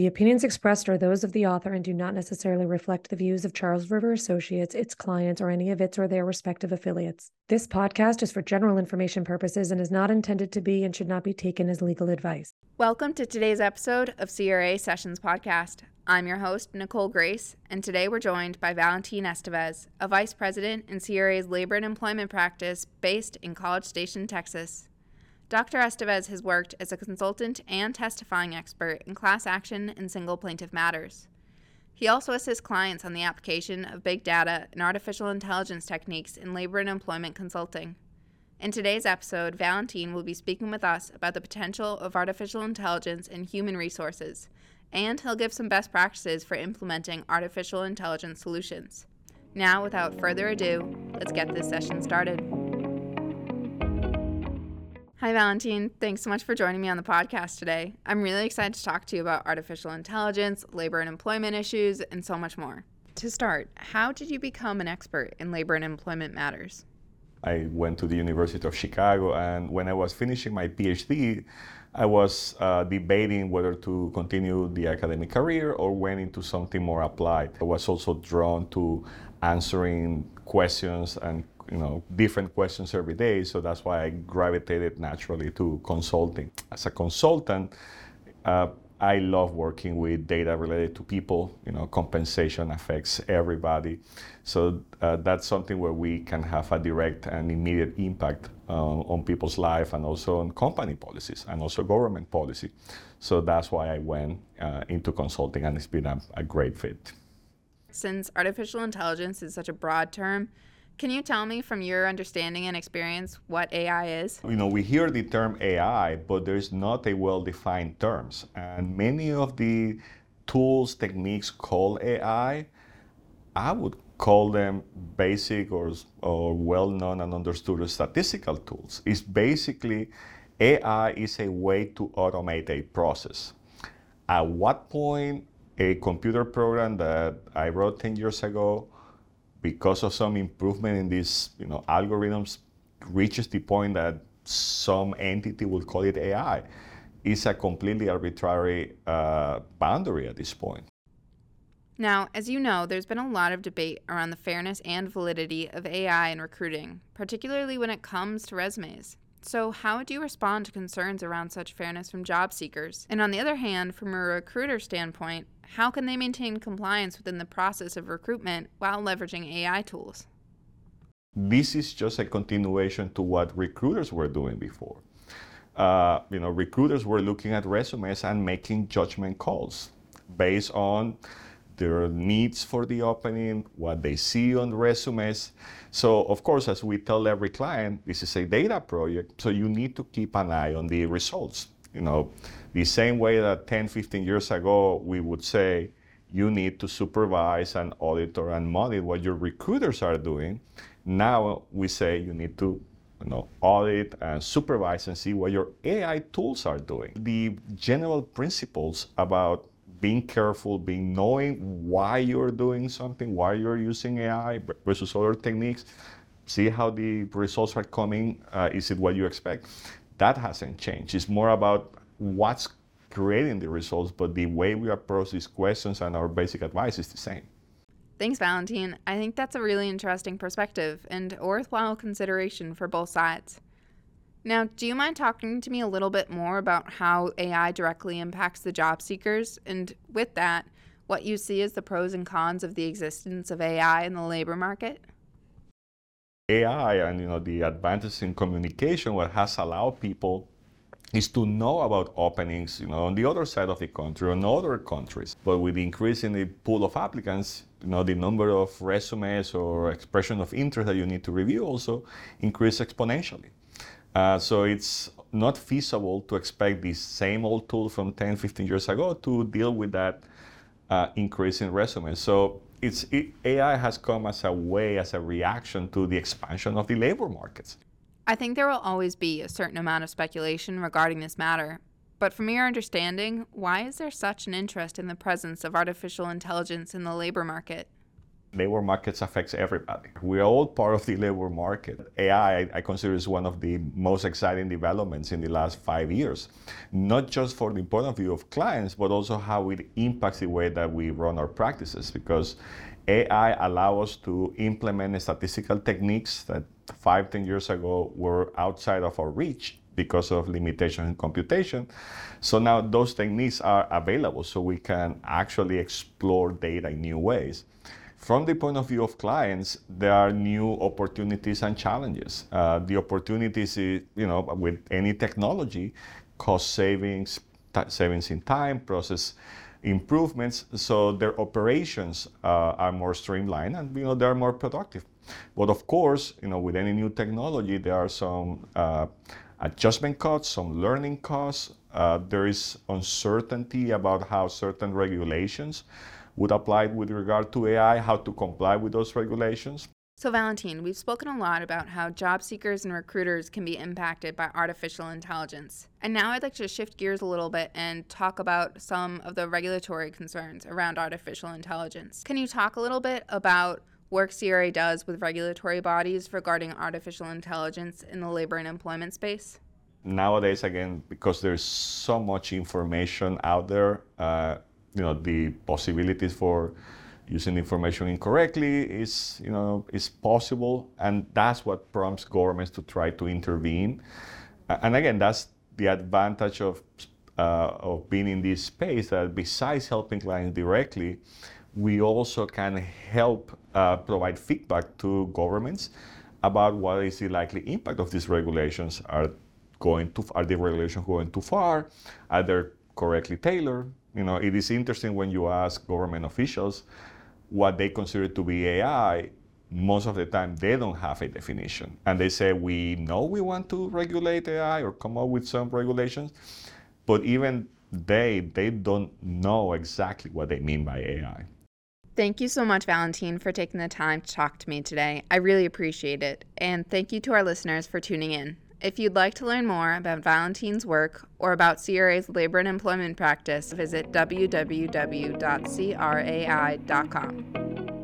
The opinions expressed are those of the author and do not necessarily reflect the views of Charles River Associates, its clients, or any of its or their respective affiliates. This podcast is for general information purposes and is not intended to be and should not be taken as legal advice. Welcome to today's episode of CRA Sessions Podcast. I'm your host, Nicole Grace, and today we're joined by Valentin Estevez, a vice president in CRA's labor and employment practice based in College Station, Texas. Dr. Estevez has worked as a consultant and testifying expert in class action and single plaintiff matters. He also assists clients on the application of big data and artificial intelligence techniques in labor and employment consulting. In today's episode, Valentin will be speaking with us about the potential of artificial intelligence in human resources, and he'll give some best practices for implementing artificial intelligence solutions. Now, without further ado, let's get this session started. Hi, Valentin. Thanks so much for joining me on the podcast today. I'm really excited to talk to you about artificial intelligence, labor and employment issues, and so much more. To start, how did you become an expert in labor and employment matters? I went to the University of Chicago, and when I was finishing my PhD, I was uh, debating whether to continue the academic career or went into something more applied. I was also drawn to answering questions and you know different questions every day. So that's why i gravitated naturally to consulting. As a consultant uh, i love working with data related to people. You know compensation affects everybody. So uh, that's something where we can have a direct and immediate impact uh, on people's life and also on company policies and also government policy. So that's why i went uh, into consulting and it's been a, a great fit. Since artificial intelligence is such a broad term can you tell me from your understanding and experience what AI is? You know, we hear the term AI, but there's not a well-defined terms. And many of the tools, techniques called AI, I would call them basic or, or well-known and understood statistical tools. It's basically AI is a way to automate a process. At what point a computer program that I wrote 10 years ago because of some improvement in these you know, algorithms, reaches the point that some entity will call it AI, is a completely arbitrary uh, boundary at this point. Now, as you know, there's been a lot of debate around the fairness and validity of AI in recruiting, particularly when it comes to resumes. So, how do you respond to concerns around such fairness from job seekers? And on the other hand, from a recruiter standpoint, how can they maintain compliance within the process of recruitment while leveraging AI tools? This is just a continuation to what recruiters were doing before. Uh, you know, recruiters were looking at resumes and making judgment calls based on their needs for the opening, what they see on the resumes. So, of course, as we tell every client, this is a data project, so you need to keep an eye on the results. You know, the same way that 10, 15 years ago, we would say, you need to supervise and audit and monitor what your recruiters are doing. Now we say you need to you know, audit and supervise and see what your AI tools are doing. The general principles about being careful, being knowing why you're doing something, why you're using AI versus other techniques, see how the results are coming. Uh, is it what you expect? That hasn't changed. It's more about what's creating the results, but the way we approach these questions and our basic advice is the same. Thanks, Valentin. I think that's a really interesting perspective and worthwhile consideration for both sides. Now, do you mind talking to me a little bit more about how AI directly impacts the job seekers? And with that, what you see as the pros and cons of the existence of AI in the labor market? AI and you know the advances in communication, what has allowed people is to know about openings, you know, on the other side of the country, in other countries. But with the increase in the pool of applicants, you know, the number of resumes or expression of interest that you need to review also increase exponentially. Uh, so it's not feasible to expect the same old tool from 10, 15 years ago to deal with that uh, increase in resumes. So it's, it, AI has come as a way, as a reaction to the expansion of the labor markets. I think there will always be a certain amount of speculation regarding this matter. But from your understanding, why is there such an interest in the presence of artificial intelligence in the labor market? Labor markets affects everybody. We're all part of the labor market. AI, I consider, is one of the most exciting developments in the last five years, not just for the point of view of clients, but also how it impacts the way that we run our practices. Because AI allows us to implement statistical techniques that five, ten years ago were outside of our reach because of limitations in computation. So now those techniques are available so we can actually explore data in new ways. From the point of view of clients, there are new opportunities and challenges. Uh, the opportunities, you know, with any technology, cost savings, t- savings in time, process improvements, so their operations uh, are more streamlined and you know they are more productive. But of course, you know, with any new technology, there are some uh, adjustment costs, some learning costs. Uh, there is uncertainty about how certain regulations would apply with regard to AI, how to comply with those regulations. So, Valentin, we've spoken a lot about how job seekers and recruiters can be impacted by artificial intelligence. And now I'd like to shift gears a little bit and talk about some of the regulatory concerns around artificial intelligence. Can you talk a little bit about work CRA does with regulatory bodies regarding artificial intelligence in the labor and employment space? Nowadays, again, because there's so much information out there, uh, you know, the possibilities for using information incorrectly is, you know, is possible, and that's what prompts governments to try to intervene. And again, that's the advantage of uh, of being in this space. That besides helping clients directly, we also can help uh, provide feedback to governments about what is the likely impact of these regulations. Are going too are the regulations going too far? Are they correctly tailored? You know, it is interesting when you ask government officials what they consider to be AI. Most of the time, they don't have a definition, and they say we know we want to regulate AI or come up with some regulations, but even they they don't know exactly what they mean by AI. Thank you so much, Valentin, for taking the time to talk to me today. I really appreciate it. And thank you to our listeners for tuning in. If you'd like to learn more about Valentin's work or about CRA's labor and employment practice, visit www.crai.com.